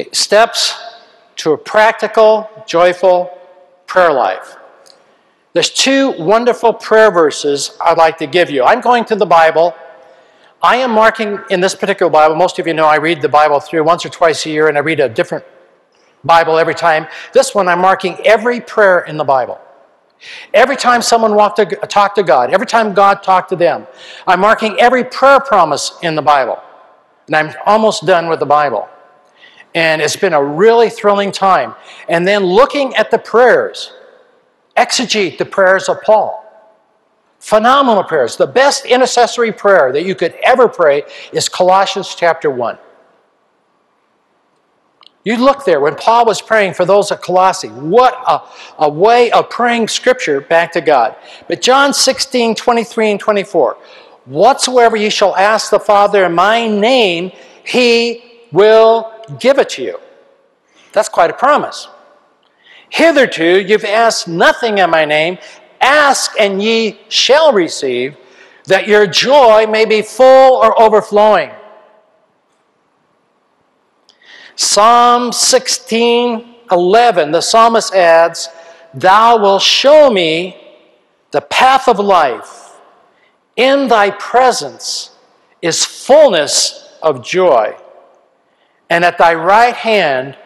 Okay, steps to a practical, joyful prayer life. There's two wonderful prayer verses I'd like to give you. I'm going to the Bible. I am marking in this particular Bible, most of you know I read the Bible through once or twice a year and I read a different Bible every time. This one, I'm marking every prayer in the Bible. Every time someone walked to, talked to God, every time God talked to them, I'm marking every prayer promise in the Bible. And I'm almost done with the Bible. And it's been a really thrilling time. And then looking at the prayers, exegete the prayers of Paul. Phenomenal prayers. The best intercessory prayer that you could ever pray is Colossians chapter 1. You look there when Paul was praying for those at Colossae. What a, a way of praying scripture back to God. But John 16, 23 and 24. Whatsoever ye shall ask the Father in my name, he will give it to you. That's quite a promise. Hitherto you've asked nothing in my name. Ask and ye shall receive, that your joy may be full or overflowing. Psalm 16 11, the psalmist adds, Thou wilt show me the path of life. In thy presence is fullness of joy, and at thy right hand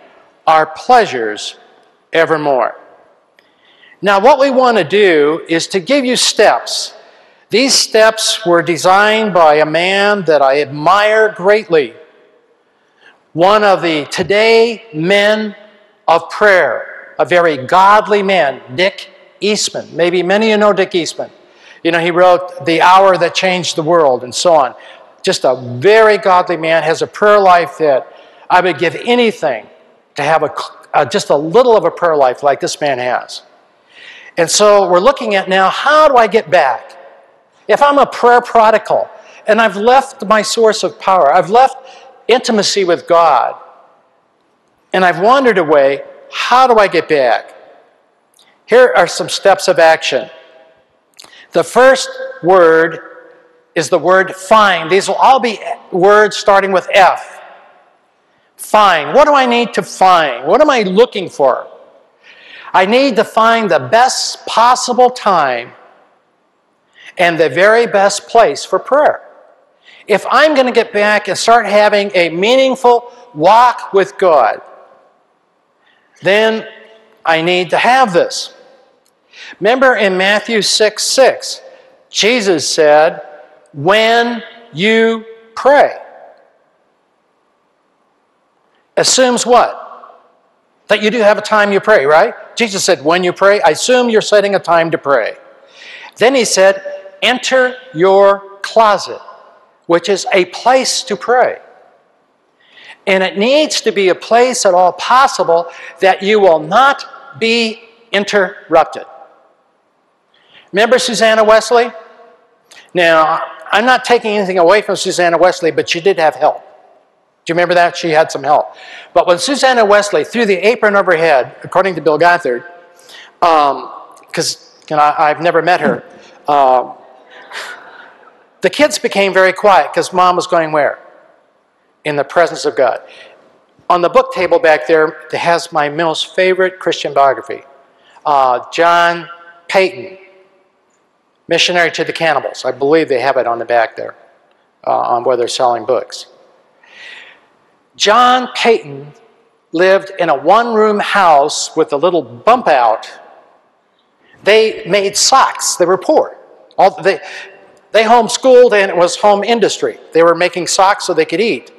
are pleasures evermore. Now, what we want to do is to give you steps. These steps were designed by a man that I admire greatly one of the today men of prayer, a very godly man, Dick Eastman. Maybe many of you know Dick Eastman. You know, he wrote The Hour That Changed the World and so on. Just a very godly man, has a prayer life that I would give anything to have a, uh, just a little of a prayer life like this man has. And so we're looking at now how do I get back? If I'm a prayer prodigal and I've left my source of power, I've left intimacy with God, and I've wandered away, how do I get back? Here are some steps of action. The first word is the word find. These will all be words starting with F. Find. What do I need to find? What am I looking for? I need to find the best possible time and the very best place for prayer. If I'm going to get back and start having a meaningful walk with God, then I need to have this. Remember in Matthew 6 6, Jesus said, When you pray, assumes what? That you do have a time you pray, right? Jesus said, When you pray, I assume you're setting a time to pray. Then he said, Enter your closet which is a place to pray. And it needs to be a place at all possible that you will not be interrupted. Remember Susanna Wesley? Now, I'm not taking anything away from Susanna Wesley, but she did have help. Do you remember that? She had some help. But when Susanna Wesley threw the apron over her head, according to Bill Gothard, because um, I've never met her, uh, the kids became very quiet because mom was going where? In the presence of God. On the book table back there, it has my most favorite Christian biography uh, John Paton, Missionary to the Cannibals. I believe they have it on the back there, uh, on where they're selling books. John Paton lived in a one room house with a little bump out. They made socks, they were poor. All, they, they homeschooled and it was home industry. They were making socks so they could eat.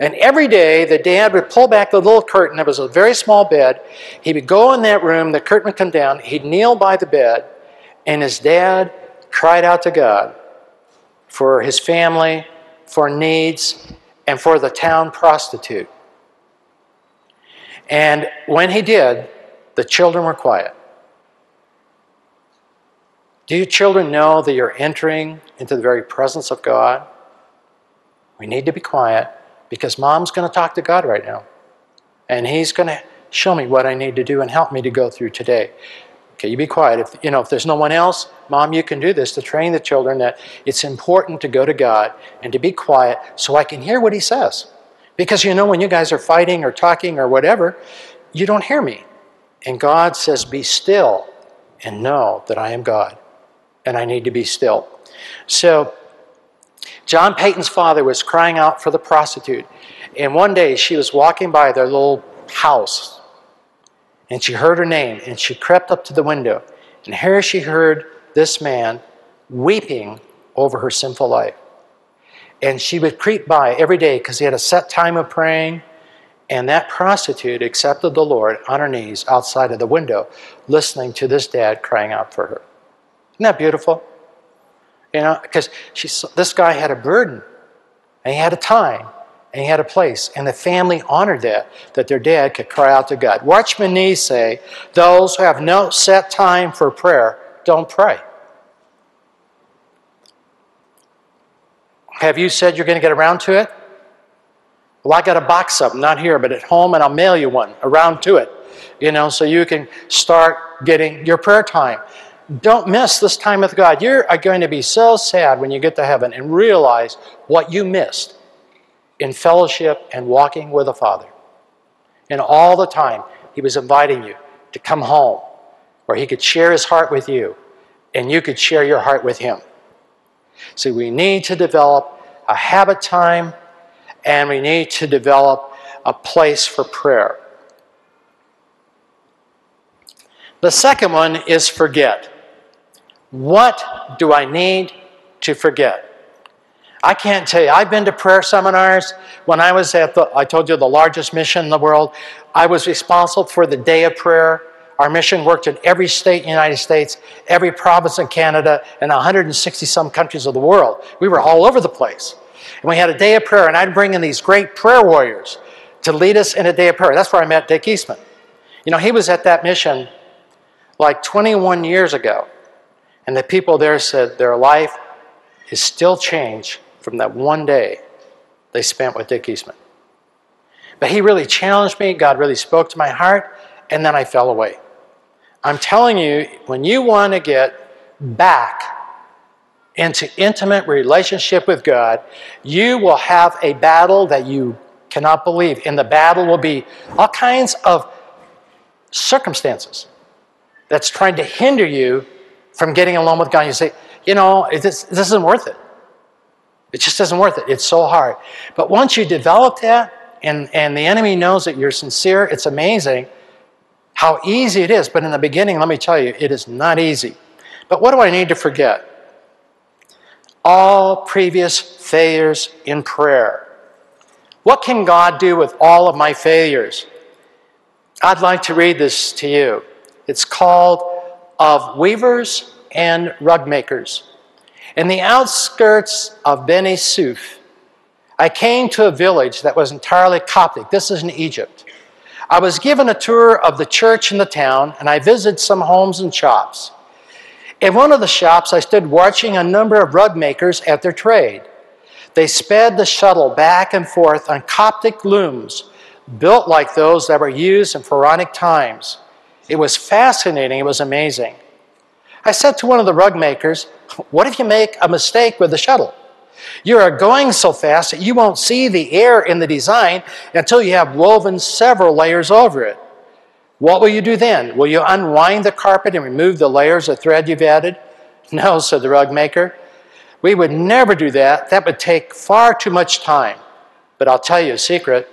And every day, the dad would pull back the little curtain. It was a very small bed. He would go in that room, the curtain would come down, he'd kneel by the bed, and his dad cried out to God for his family, for needs, and for the town prostitute. And when he did, the children were quiet. Do you children know that you're entering into the very presence of God? We need to be quiet because mom's going to talk to God right now. And he's going to show me what I need to do and help me to go through today. Okay, you be quiet. If you know if there's no one else, mom, you can do this to train the children that it's important to go to God and to be quiet so I can hear what he says. Because you know, when you guys are fighting or talking or whatever, you don't hear me. And God says, Be still and know that I am God and I need to be still. So, John Paton's father was crying out for the prostitute. And one day she was walking by their little house and she heard her name and she crept up to the window. And here she heard this man weeping over her sinful life. And she would creep by every day because he had a set time of praying. And that prostitute accepted the Lord on her knees outside of the window, listening to this dad crying out for her. Isn't that beautiful? You know, because this guy had a burden, and he had a time, and he had a place, and the family honored that, that their dad could cry out to God. Watchman Nee say, those who have no set time for prayer don't pray. Have you said you're going to get around to it? Well, I got a box them, not here, but at home, and I'll mail you one around to it, you know, so you can start getting your prayer time. Don't miss this time with God. You are uh, going to be so sad when you get to heaven and realize what you missed in fellowship and walking with the Father. And all the time, He was inviting you to come home where He could share His heart with you and you could share your heart with Him. So we need to develop a habit time and we need to develop a place for prayer. The second one is forget. What do I need to forget? I can't tell you. I've been to prayer seminars. When I was at the, I told you, the largest mission in the world, I was responsible for the day of prayer. Our mission worked in every state in the United States, every province in Canada, and 160 some countries of the world. We were all over the place. And we had a day of prayer, and I'd bring in these great prayer warriors to lead us in a day of prayer. That's where I met Dick Eastman. You know, he was at that mission like 21 years ago. And the people there said their life is still changed from that one day they spent with Dick Eastman. But he really challenged me. God really spoke to my heart, and then I fell away. I'm telling you, when you want to get back into intimate relationship with God, you will have a battle that you cannot believe. And the battle will be all kinds of circumstances that's trying to hinder you from getting along with God. You say, you know, this, this isn't worth it. It just isn't worth it. It's so hard. But once you develop that, and, and the enemy knows that you're sincere, it's amazing how easy it is. But in the beginning, let me tell you, it is not easy. But what do I need to forget? All previous failures in prayer. What can God do with all of my failures? I'd like to read this to you. It's called Of Weavers and Rug Makers. In the outskirts of Beni Suef, I came to a village that was entirely Coptic. This is in Egypt. I was given a tour of the church in the town, and I visited some homes and shops. In one of the shops, I stood watching a number of rug makers at their trade. They sped the shuttle back and forth on Coptic looms, built like those that were used in Pharaonic times. It was fascinating, it was amazing. I said to one of the rug makers, What if you make a mistake with the shuttle? You are going so fast that you won't see the air in the design until you have woven several layers over it. What will you do then? Will you unwind the carpet and remove the layers of thread you've added? No, said the rug maker. We would never do that. That would take far too much time. But I'll tell you a secret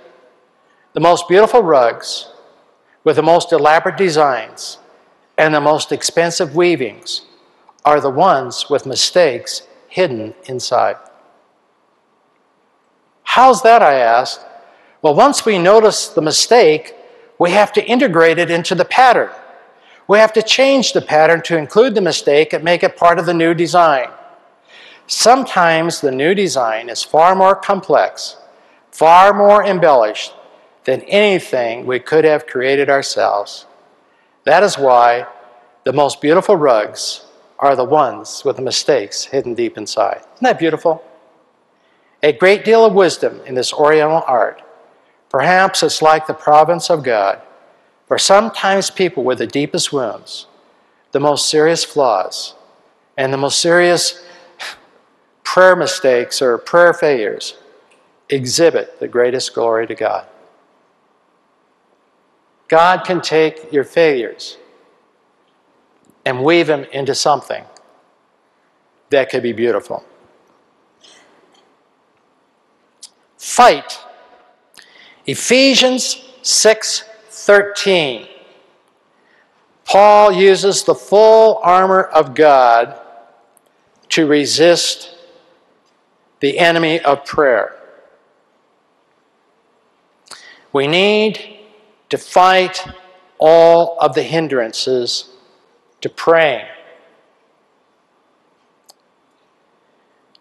the most beautiful rugs with the most elaborate designs and the most expensive weavings are the ones with mistakes hidden inside. How's that, I asked? Well, once we notice the mistake, we have to integrate it into the pattern. We have to change the pattern to include the mistake and make it part of the new design. Sometimes the new design is far more complex, far more embellished than anything we could have created ourselves. That is why the most beautiful rugs are the ones with the mistakes hidden deep inside. Isn't that beautiful? A great deal of wisdom in this Oriental art. Perhaps it's like the province of God, for sometimes people with the deepest wounds, the most serious flaws, and the most serious prayer mistakes or prayer failures exhibit the greatest glory to God. God can take your failures and weave them into something that could be beautiful. Fight. Ephesians 6:13. Paul uses the full armor of God to resist the enemy of prayer. We need to fight all of the hindrances to praying.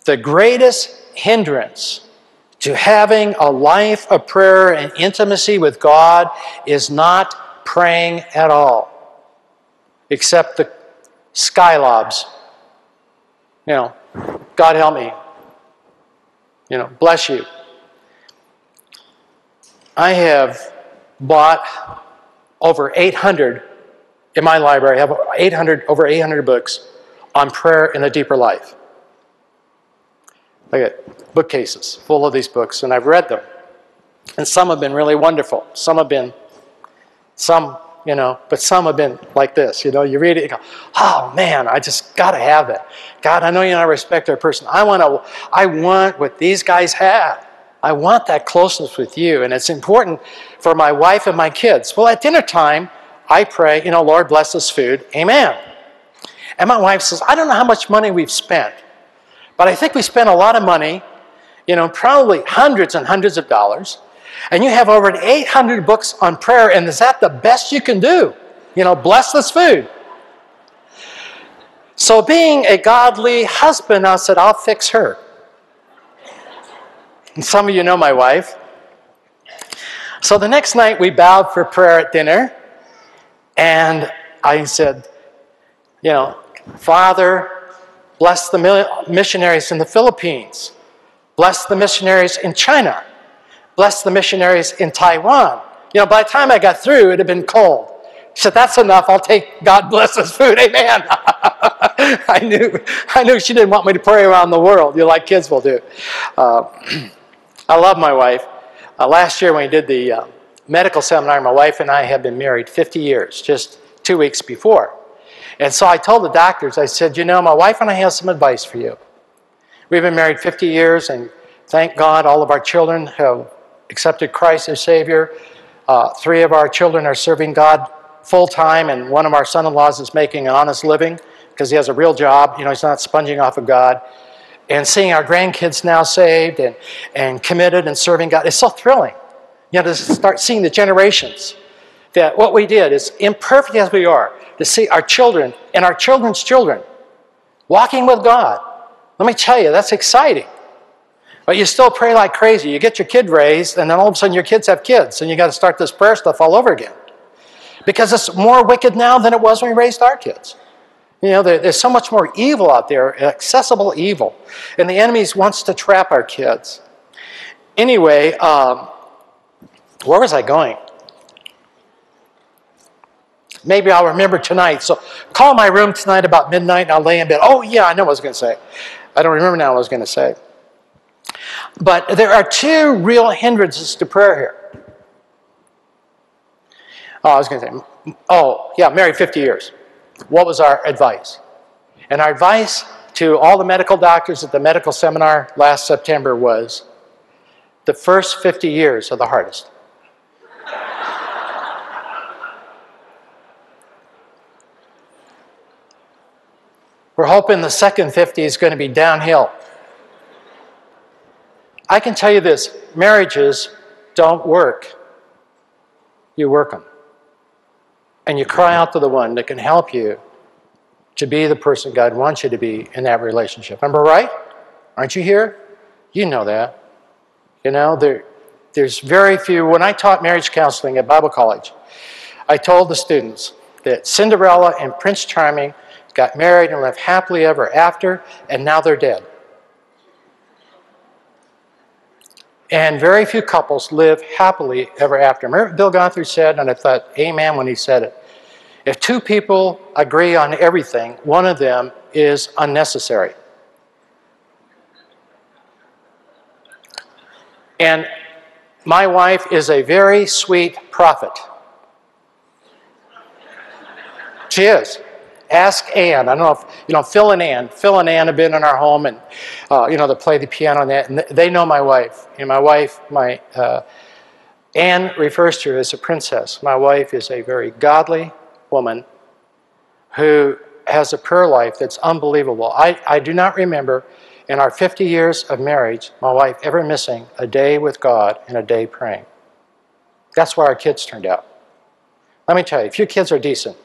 The greatest hindrance to having a life of prayer and intimacy with God is not praying at all, except the skylobs. You know, God help me. You know, bless you. I have bought over 800 in my library. I have 800 over 800 books on prayer and a deeper life. I got bookcases full of these books, and I've read them. And some have been really wonderful. Some have been, some, you know, but some have been like this. You know, you read it, you go, oh man, I just got to have that. God, I know you're not a respecter person. I want to, I want what these guys have. I want that closeness with you. And it's important for my wife and my kids. Well, at dinner time, I pray, you know, Lord, bless this food. Amen. And my wife says, I don't know how much money we've spent. But I think we spent a lot of money, you know, probably hundreds and hundreds of dollars. And you have over 800 books on prayer, and is that the best you can do? You know, bless this food. So, being a godly husband, I said, I'll fix her. And some of you know my wife. So the next night we bowed for prayer at dinner, and I said, You know, Father, Bless the missionaries in the Philippines. Bless the missionaries in China. Bless the missionaries in Taiwan. You know, by the time I got through, it had been cold. She said, That's enough. I'll take God bless his food. Amen. I knew I knew she didn't want me to pray around the world, you know, like kids will do. Uh, I love my wife. Uh, last year, when we did the uh, medical seminar, my wife and I have been married 50 years, just two weeks before. And so I told the doctors, I said, you know, my wife and I have some advice for you. We've been married 50 years, and thank God all of our children have accepted Christ as Savior. Uh, three of our children are serving God full time, and one of our son in laws is making an honest living because he has a real job. You know, he's not sponging off of God. And seeing our grandkids now saved and, and committed and serving God, it's so thrilling. You know, to start seeing the generations that what we did is imperfect as we are, to see our children and our children's children walking with God. Let me tell you, that's exciting. But you still pray like crazy. You get your kid raised, and then all of a sudden your kids have kids, and you got to start this prayer stuff all over again. Because it's more wicked now than it was when we raised our kids. You know, there, there's so much more evil out there, accessible evil. And the enemy wants to trap our kids. Anyway, um, where was I going? Maybe I'll remember tonight. So call my room tonight about midnight and I'll lay in bed. Oh, yeah, I know what I was going to say. I don't remember now what I was going to say. But there are two real hindrances to prayer here. Oh, I was going to say, oh, yeah, married 50 years. What was our advice? And our advice to all the medical doctors at the medical seminar last September was the first 50 years are the hardest. We're hoping the second 50 is going to be downhill. I can tell you this marriages don't work. You work them. And you cry out to the one that can help you to be the person God wants you to be in that relationship. Am I right? Aren't you here? You know that. You know, there, there's very few. When I taught marriage counseling at Bible College, I told the students that Cinderella and Prince Charming got married and lived happily ever after, and now they're dead. And very few couples live happily ever after. Remember Bill Gothard said, and I thought, amen when he said it. If two people agree on everything, one of them is unnecessary. And my wife is a very sweet prophet. She is. Ask Ann. I don't know if, you know, Phil and Ann. Phil and Ann have been in our home and, uh, you know, they play the piano and that. And they know my wife. And my wife, my, uh, Ann refers to her as a princess. My wife is a very godly woman who has a prayer life that's unbelievable. I, I do not remember in our 50 years of marriage my wife ever missing a day with God and a day praying. That's why our kids turned out. Let me tell you, if your kids are decent,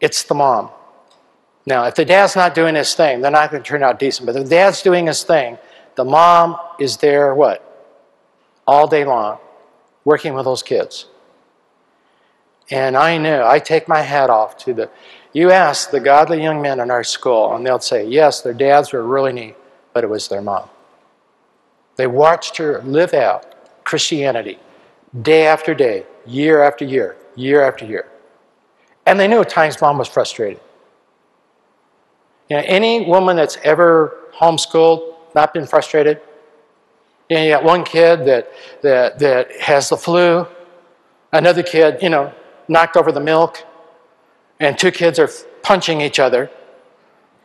it's the mom. Now, if the dad's not doing his thing, they're not going to turn out decent. But if the dad's doing his thing, the mom is there, what? All day long, working with those kids. And I know, I take my hat off to the, you ask the godly young men in our school, and they'll say, yes, their dads were really neat, but it was their mom. They watched her live out Christianity day after day, year after year, year after year. And they knew at times mom was frustrated. You know, any woman that's ever homeschooled, not been frustrated, you, know, you got one kid that, that, that has the flu, another kid, you know, knocked over the milk, and two kids are punching each other.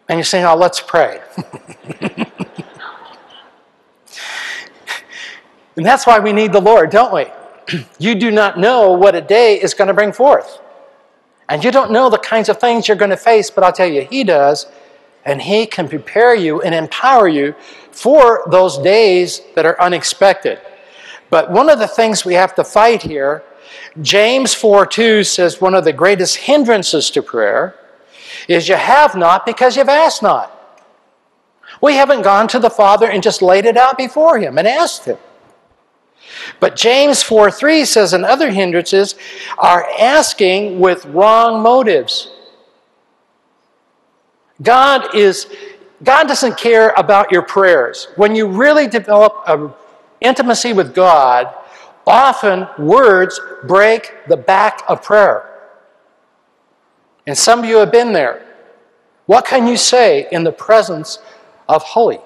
And you're saying, oh, let's pray. and that's why we need the Lord, don't we? you do not know what a day is going to bring forth. And you don't know the kinds of things you're going to face, but I'll tell you, He does. And He can prepare you and empower you for those days that are unexpected. But one of the things we have to fight here, James 4 2 says one of the greatest hindrances to prayer is you have not because you've asked not. We haven't gone to the Father and just laid it out before Him and asked Him. But James 4 3 says, and other hindrances are asking with wrong motives. God is God doesn't care about your prayers. When you really develop an intimacy with God, often words break the back of prayer. And some of you have been there. What can you say in the presence of holy?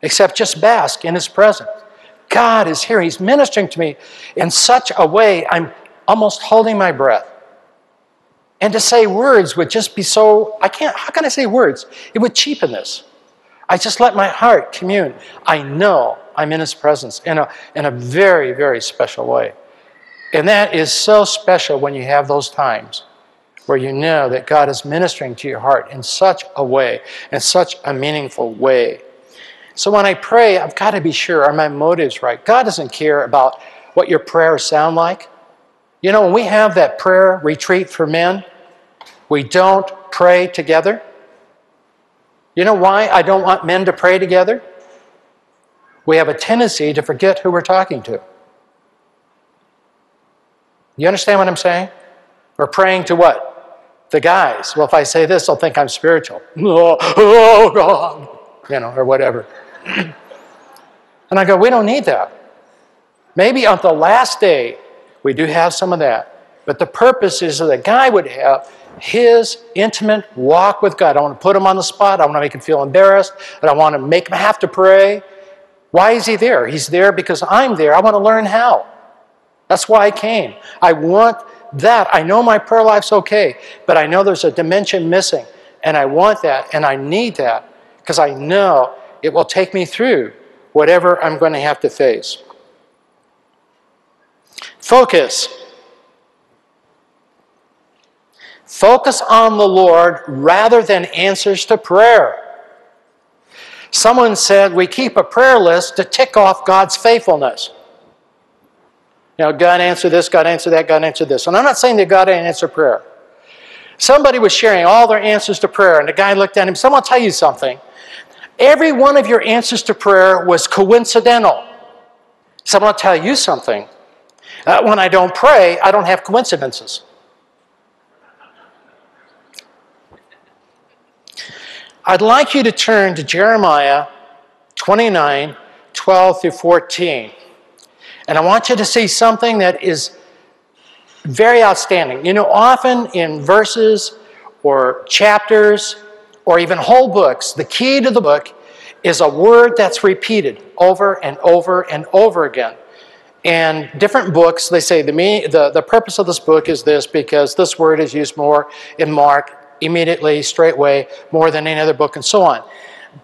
Except just bask in his presence. God is here. He's ministering to me in such a way, I'm almost holding my breath. And to say words would just be so, I can't, how can I say words? It would cheapen this. I just let my heart commune. I know I'm in His presence in a, in a very, very special way. And that is so special when you have those times where you know that God is ministering to your heart in such a way, in such a meaningful way. So when I pray, I've got to be sure are my motives right? God doesn't care about what your prayers sound like. You know, when we have that prayer retreat for men, we don't pray together. You know why I don't want men to pray together? We have a tendency to forget who we're talking to. You understand what I'm saying? We're praying to what? The guys. Well, if I say this, they'll think I'm spiritual. Oh, oh God. You know, or whatever. and I go, we don't need that. Maybe on the last day, we do have some of that. But the purpose is that the guy would have his intimate walk with God. I want to put him on the spot. I want to make him feel embarrassed. And I want to make him have to pray. Why is he there? He's there because I'm there. I want to learn how. That's why I came. I want that. I know my prayer life's okay, but I know there's a dimension missing. And I want that, and I need that because I know it will take me through whatever I'm going to have to face. Focus. Focus on the Lord rather than answers to prayer. Someone said we keep a prayer list to tick off God's faithfulness. You know, God answer this, God answer that, God answer this. And I'm not saying that God didn't answer prayer. Somebody was sharing all their answers to prayer, and the guy looked at him, Someone tell you something. Every one of your answers to prayer was coincidental. So I'm going to tell you something. Uh, when I don't pray, I don't have coincidences. I'd like you to turn to Jeremiah 29 12 through 14. And I want you to see something that is very outstanding. You know, often in verses or chapters or even whole books, the key to the book is a word that's repeated over and over and over again. And different books, they say the, the, the purpose of this book is this because this word is used more in Mark, immediately, straightway, more than any other book, and so on.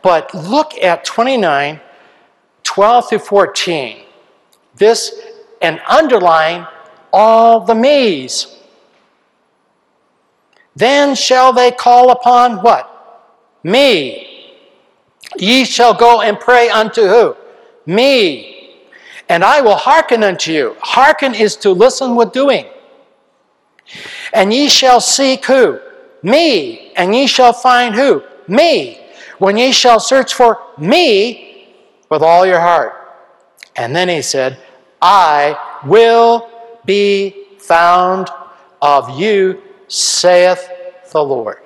But look at 29, 12 through 14. This, and underline all the me's. Then shall they call upon what? Me. Ye shall go and pray unto who? Me. And I will hearken unto you. Hearken is to listen with doing. And ye shall seek who? Me. And ye shall find who? Me. When ye shall search for me with all your heart. And then he said, I will be found of you, saith the Lord.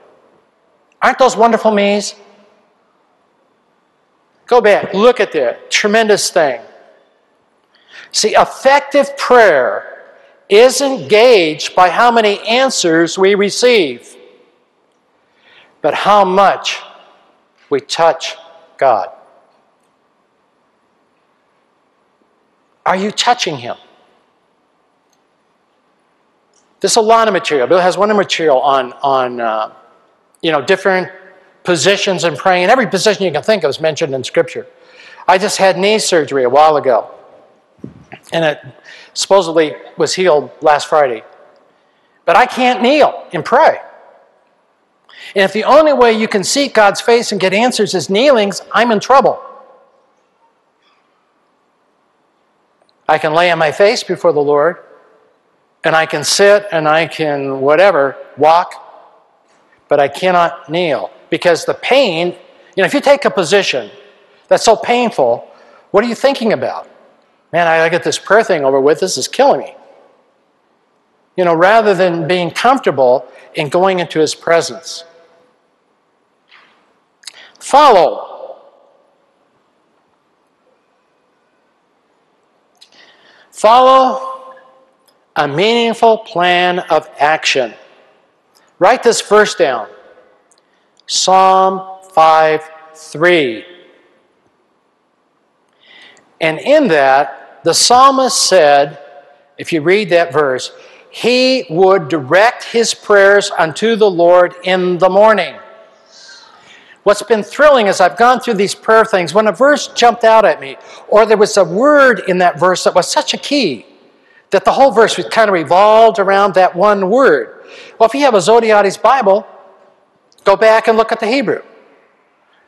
Aren't those wonderful me's? Go back, look at that. Tremendous thing. See, effective prayer isn't gauged by how many answers we receive, but how much we touch God. Are you touching Him? There's a lot of material. Bill has one of material on, on uh, you know, different positions in praying. And every position you can think of is mentioned in Scripture. I just had knee surgery a while ago. And it supposedly was healed last Friday. But I can't kneel and pray. And if the only way you can seek God's face and get answers is kneelings, I'm in trouble. I can lay on my face before the Lord, and I can sit and I can whatever, walk, but I cannot kneel because the pain, you know, if you take a position that's so painful, what are you thinking about? Man, I get this prayer thing over with, this is killing me. You know, rather than being comfortable in going into his presence. Follow. Follow a meaningful plan of action. Write this verse down Psalm 5 3. And in that, the psalmist said, if you read that verse, he would direct his prayers unto the Lord in the morning. What's been thrilling is I've gone through these prayer things. When a verse jumped out at me, or there was a word in that verse that was such a key, that the whole verse kind of revolved around that one word. Well, if you have a Zodhiates Bible, go back and look at the Hebrew.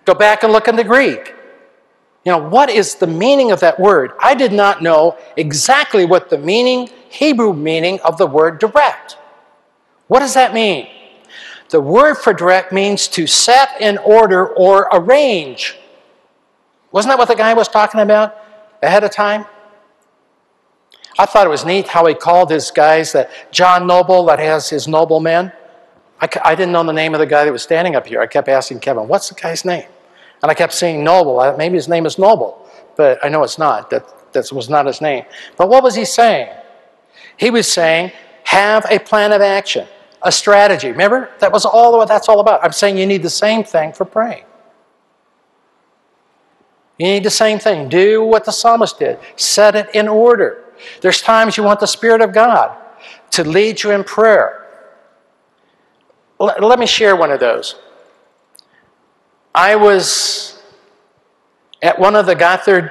Go back and look in the Greek. You know, what is the meaning of that word? I did not know exactly what the meaning, Hebrew meaning of the word direct. What does that mean? The word for direct means to set in order or arrange. Wasn't that what the guy was talking about ahead of time? I thought it was neat how he called his guys that John Noble that has his noblemen. I, I didn't know the name of the guy that was standing up here. I kept asking Kevin, what's the guy's name? And I kept saying Noble. Maybe his name is Noble, but I know it's not. That, that was not his name. But what was he saying? He was saying, have a plan of action, a strategy. Remember? That was all what that's all about. I'm saying you need the same thing for praying. You need the same thing. Do what the psalmist did. Set it in order. There's times you want the Spirit of God to lead you in prayer. Let me share one of those. I was at one of the Gothard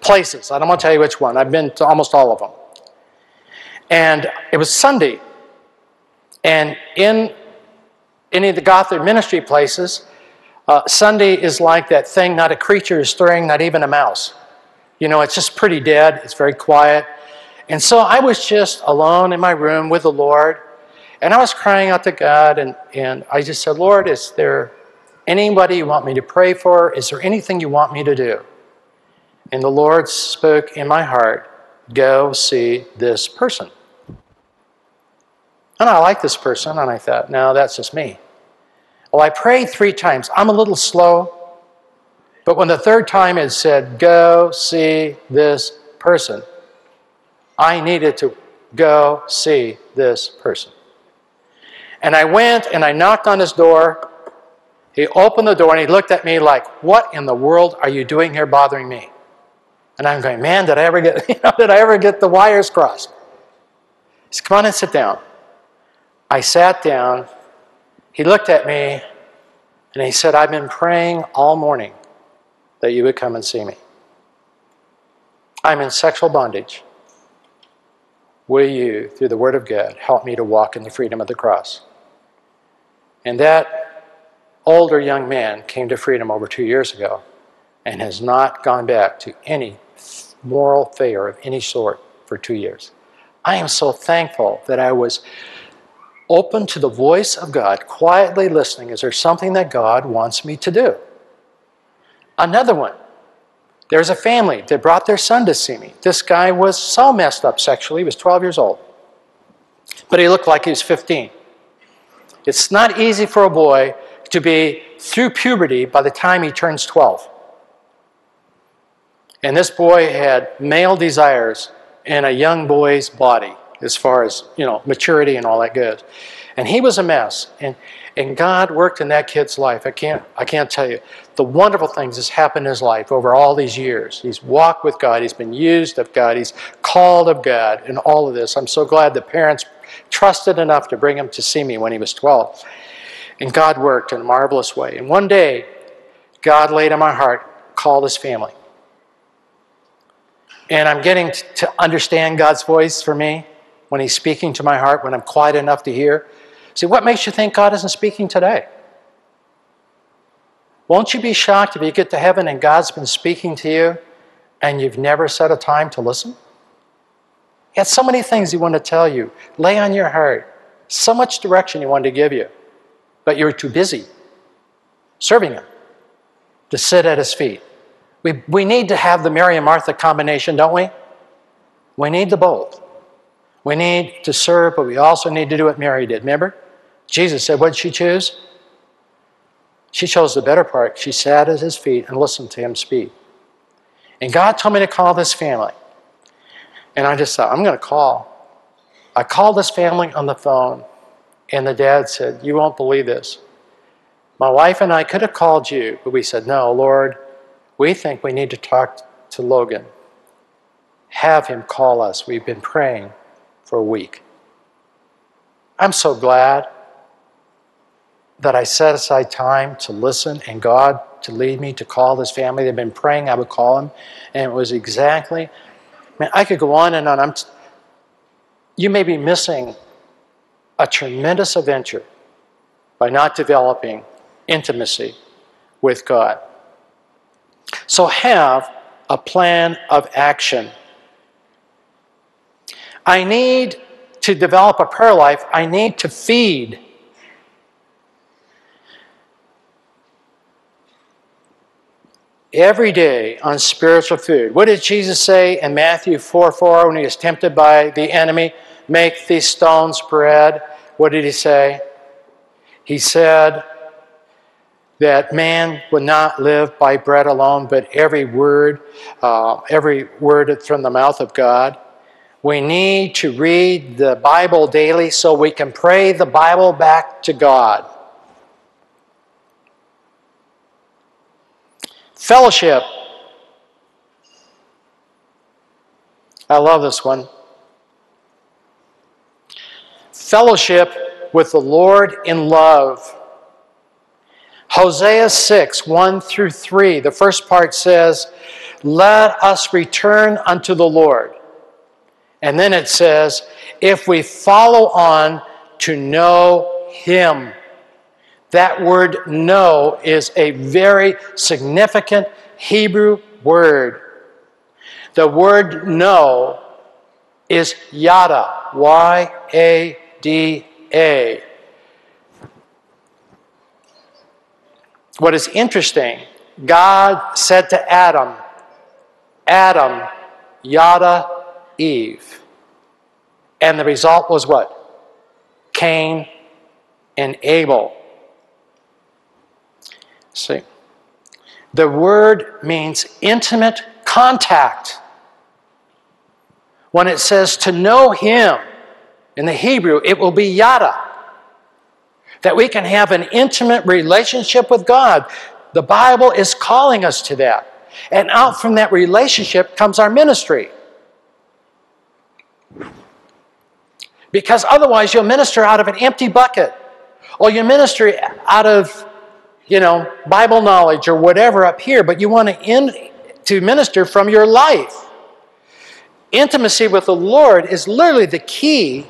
places. I don't want to tell you which one. I've been to almost all of them. And it was Sunday. And in any of the Gothard ministry places, uh, Sunday is like that thing, not a creature is stirring, not even a mouse. You know, it's just pretty dead, it's very quiet. And so I was just alone in my room with the Lord, and I was crying out to God, and, and I just said, Lord, is there anybody you want me to pray for? Is there anything you want me to do? And the Lord spoke in my heart, Go see this person. And I like this person, and I thought, no, that's just me. Well, I prayed three times. I'm a little slow. But when the third time it said, Go see this person, I needed to go see this person. And I went and I knocked on his door, He opened the door and he looked at me like, What in the world are you doing here bothering me? And I'm going, Man, did I ever get, you know, did I ever get the wires crossed? He said, Come on and sit down. I sat down. He looked at me and he said, I've been praying all morning that you would come and see me. I'm in sexual bondage. Will you, through the Word of God, help me to walk in the freedom of the cross? And that older young man came to freedom over two years ago and has not gone back to any moral failure of any sort for two years. I am so thankful that I was open to the voice of God, quietly listening. Is there something that God wants me to do? Another one there's a family that brought their son to see me. This guy was so messed up sexually, he was 12 years old. But he looked like he was 15. It's not easy for a boy to be through puberty by the time he turns 12. And this boy had male desires in a young boy's body as far as, you know, maturity and all that goes. And he was a mess. And and God worked in that kid's life. I can't, I can't tell you the wonderful things that's happened in his life over all these years. He's walked with God, he's been used of God, he's called of God, and all of this. I'm so glad the parents trusted enough to bring him to see me when he was 12. And God worked in a marvelous way. And one day, God laid on my heart, called his family. And I'm getting to understand God's voice for me when he's speaking to my heart, when I'm quiet enough to hear. See, what makes you think God isn't speaking today? Won't you be shocked if you get to heaven and God's been speaking to you and you've never set a time to listen? He had so many things He wanted to tell you, lay on your heart, so much direction He wanted to give you, but you're too busy serving Him to sit at His feet. We, we need to have the Mary and Martha combination, don't we? We need the both. We need to serve, but we also need to do what Mary did. Remember? Jesus said, What did she choose? She chose the better part. She sat at his feet and listened to him speak. And God told me to call this family. And I just thought, I'm going to call. I called this family on the phone, and the dad said, You won't believe this. My wife and I could have called you, but we said, No, Lord, we think we need to talk to Logan. Have him call us. We've been praying for a week. I'm so glad that I set aside time to listen and God to lead me to call this family. They've been praying I would call him, and it was exactly. Man, I could go on and on. I'm. T- you may be missing a tremendous adventure by not developing intimacy with God. So have a plan of action. I need to develop a prayer life. I need to feed every day on spiritual food. What did Jesus say in Matthew 4 4 when he was tempted by the enemy? Make these stones bread. What did he say? He said that man would not live by bread alone, but every word, uh, every word from the mouth of God. We need to read the Bible daily so we can pray the Bible back to God. Fellowship. I love this one. Fellowship with the Lord in love. Hosea 6, 1 through 3. The first part says, Let us return unto the Lord. And then it says, If we follow on to know Him. That word know is a very significant Hebrew word. The word know is yada, Y A D A. What is interesting, God said to Adam, Adam, yada, Eve. And the result was what? Cain and Abel. See? The word means intimate contact. When it says to know him in the Hebrew, it will be yada. that we can have an intimate relationship with God. The Bible is calling us to that. And out from that relationship comes our ministry. Because otherwise, you'll minister out of an empty bucket, or you minister out of, you know, Bible knowledge or whatever up here, but you want to, in, to minister from your life. Intimacy with the Lord is literally the key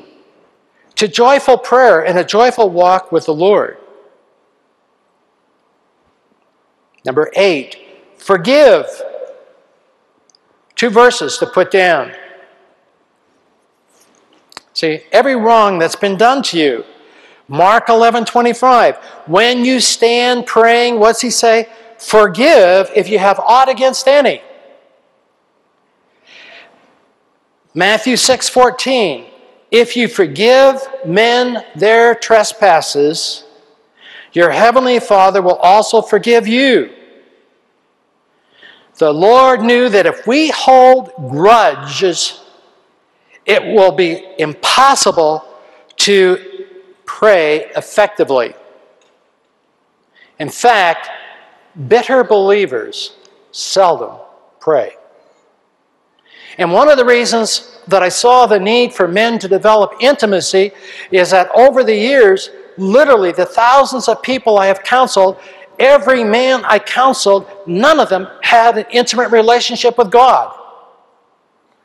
to joyful prayer and a joyful walk with the Lord. Number eight, forgive. Two verses to put down. See, every wrong that's been done to you. Mark 11 25. When you stand praying, what's he say? Forgive if you have aught against any. Matthew 6 14. If you forgive men their trespasses, your heavenly Father will also forgive you. The Lord knew that if we hold grudges, it will be impossible to pray effectively. In fact, bitter believers seldom pray. And one of the reasons that I saw the need for men to develop intimacy is that over the years, literally the thousands of people I have counseled, every man I counseled, none of them had an intimate relationship with God.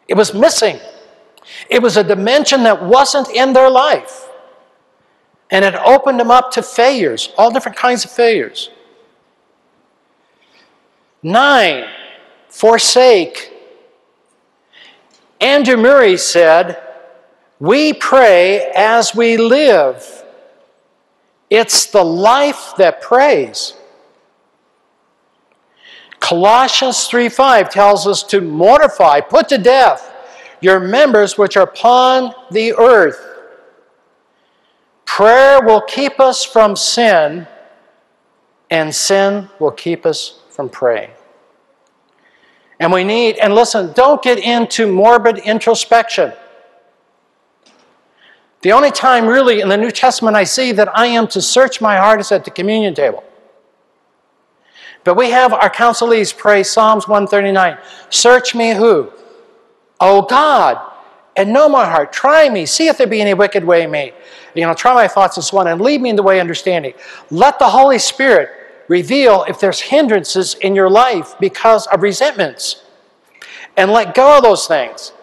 It was missing. It was a dimension that wasn't in their life. And it opened them up to failures, all different kinds of failures. Nine, forsake Andrew Murray said, We pray as we live. It's the life that prays. Colossians 3:5 tells us to mortify, put to death your members which are upon the earth. Prayer will keep us from sin, and sin will keep us from praying. And we need, and listen, don't get into morbid introspection. The only time really in the New Testament I see that I am to search my heart is at the communion table. But we have our counselees pray Psalms 139 Search me who? O God, and know my heart. Try me. See if there be any wicked way in me. You know, try my thoughts this one and lead me in the way of understanding. Let the Holy Spirit reveal if there's hindrances in your life because of resentments. And let go of those things.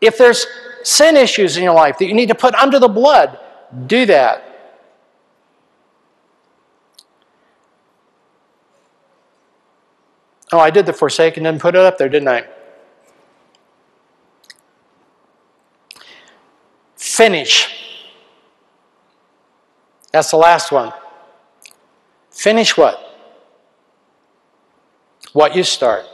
If there's sin issues in your life that you need to put under the blood, do that. Oh, I did the forsaken and put it up there, didn't I? Finish. That's the last one. Finish what? What you start.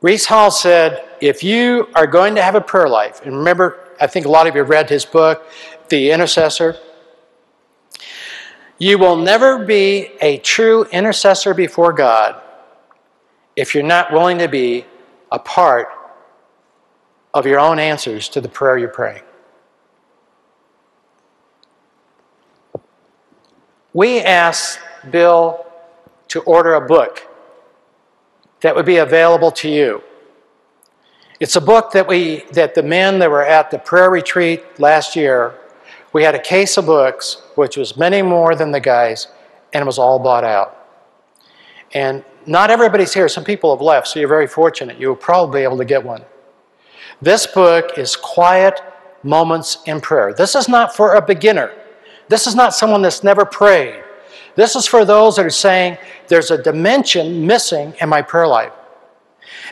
Rees Howells said, if you are going to have a prayer life, and remember, I think a lot of you read his book, The Intercessor. You will never be a true intercessor before God if you're not willing to be a part of your own answers to the prayer you're praying. We asked Bill to order a book that would be available to you. It's a book that we that the men that were at the prayer retreat last year, we had a case of books, which was many more than the guys, and it was all bought out. And not everybody's here. Some people have left, so you're very fortunate. You'll probably be able to get one. This book is Quiet Moments in Prayer. This is not for a beginner. This is not someone that's never prayed. This is for those that are saying, there's a dimension missing in my prayer life.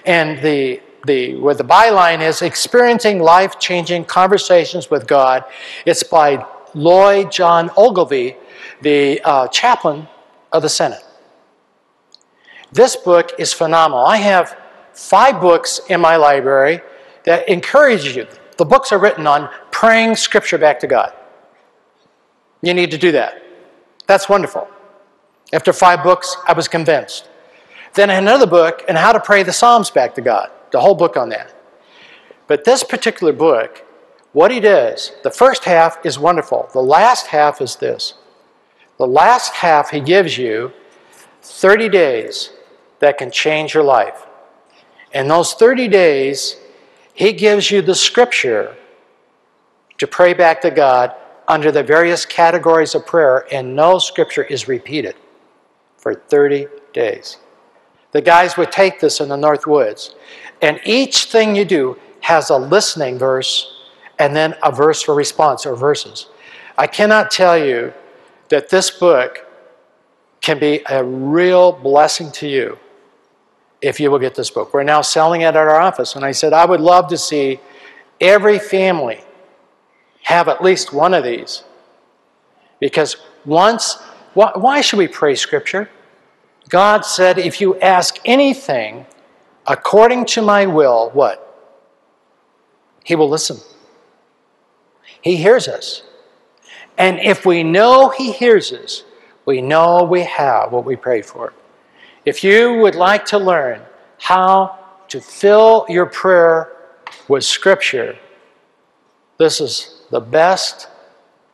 And the, the, what the byline is experiencing life changing conversations with God. It's by Lloyd John Ogilvie, the uh, chaplain of the Senate. This book is phenomenal. I have five books in my library that encourage you. The books are written on praying scripture back to God. You need to do that. That's wonderful. After five books, I was convinced. Then another book on how to pray the Psalms back to God, the whole book on that. But this particular book what he does, the first half is wonderful. The last half is this. The last half he gives you 30 days that can change your life. In those 30 days, he gives you the scripture to pray back to God under the various categories of prayer, and no scripture is repeated for 30 days. The guys would take this in the North Woods, and each thing you do has a listening verse and then a verse for response or verses. I cannot tell you that this book can be a real blessing to you if you will get this book. We're now selling it at our office, and I said, I would love to see every family have at least one of these. Because once, why, why should we pray Scripture? God said, if you ask anything according to my will, what? He will listen. He hears us. And if we know He hears us, we know we have what we pray for. If you would like to learn how to fill your prayer with Scripture, this is the best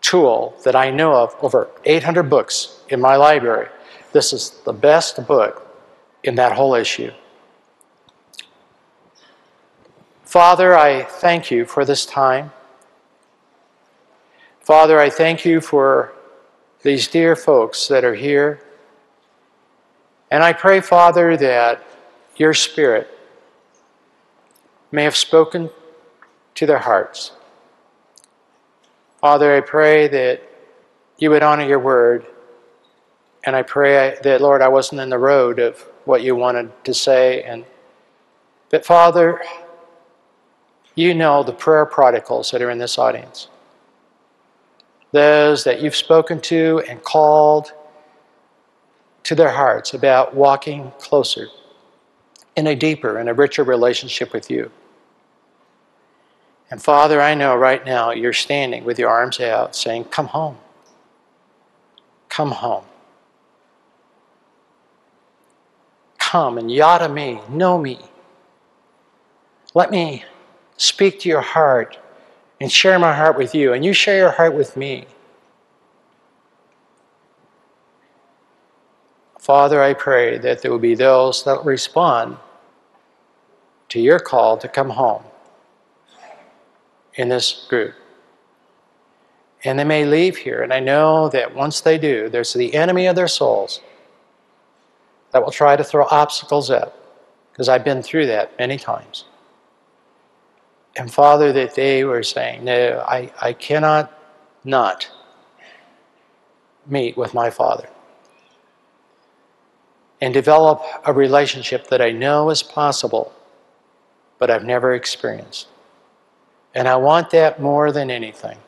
tool that I know of, over 800 books in my library. This is the best book in that whole issue. Father, I thank you for this time. Father, I thank you for these dear folks that are here. And I pray, Father, that your Spirit may have spoken to their hearts. Father, I pray that you would honor your word. And I pray that, Lord, I wasn't in the road of what you wanted to say. And but Father, you know the prayer prodigals that are in this audience. Those that you've spoken to and called to their hearts about walking closer in a deeper and a richer relationship with you. And Father, I know right now you're standing with your arms out saying, Come home. Come home. Come and yada me, know me. Let me speak to your heart and share my heart with you, and you share your heart with me. Father, I pray that there will be those that respond to your call to come home in this group. And they may leave here, and I know that once they do, there's the enemy of their souls that will try to throw obstacles up, because I've been through that many times. And Father, that they were saying, No, I, I cannot not meet with my Father and develop a relationship that I know is possible, but I've never experienced. And I want that more than anything.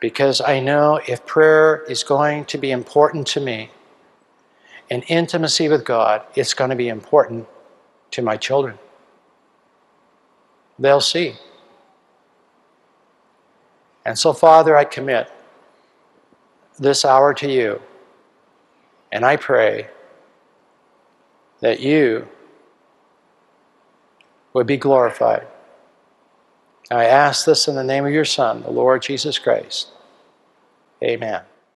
Because I know if prayer is going to be important to me, and intimacy with God, it's going to be important to my children. They'll see. And so, Father, I commit this hour to you, and I pray that you would be glorified. I ask this in the name of your Son, the Lord Jesus Christ. Amen.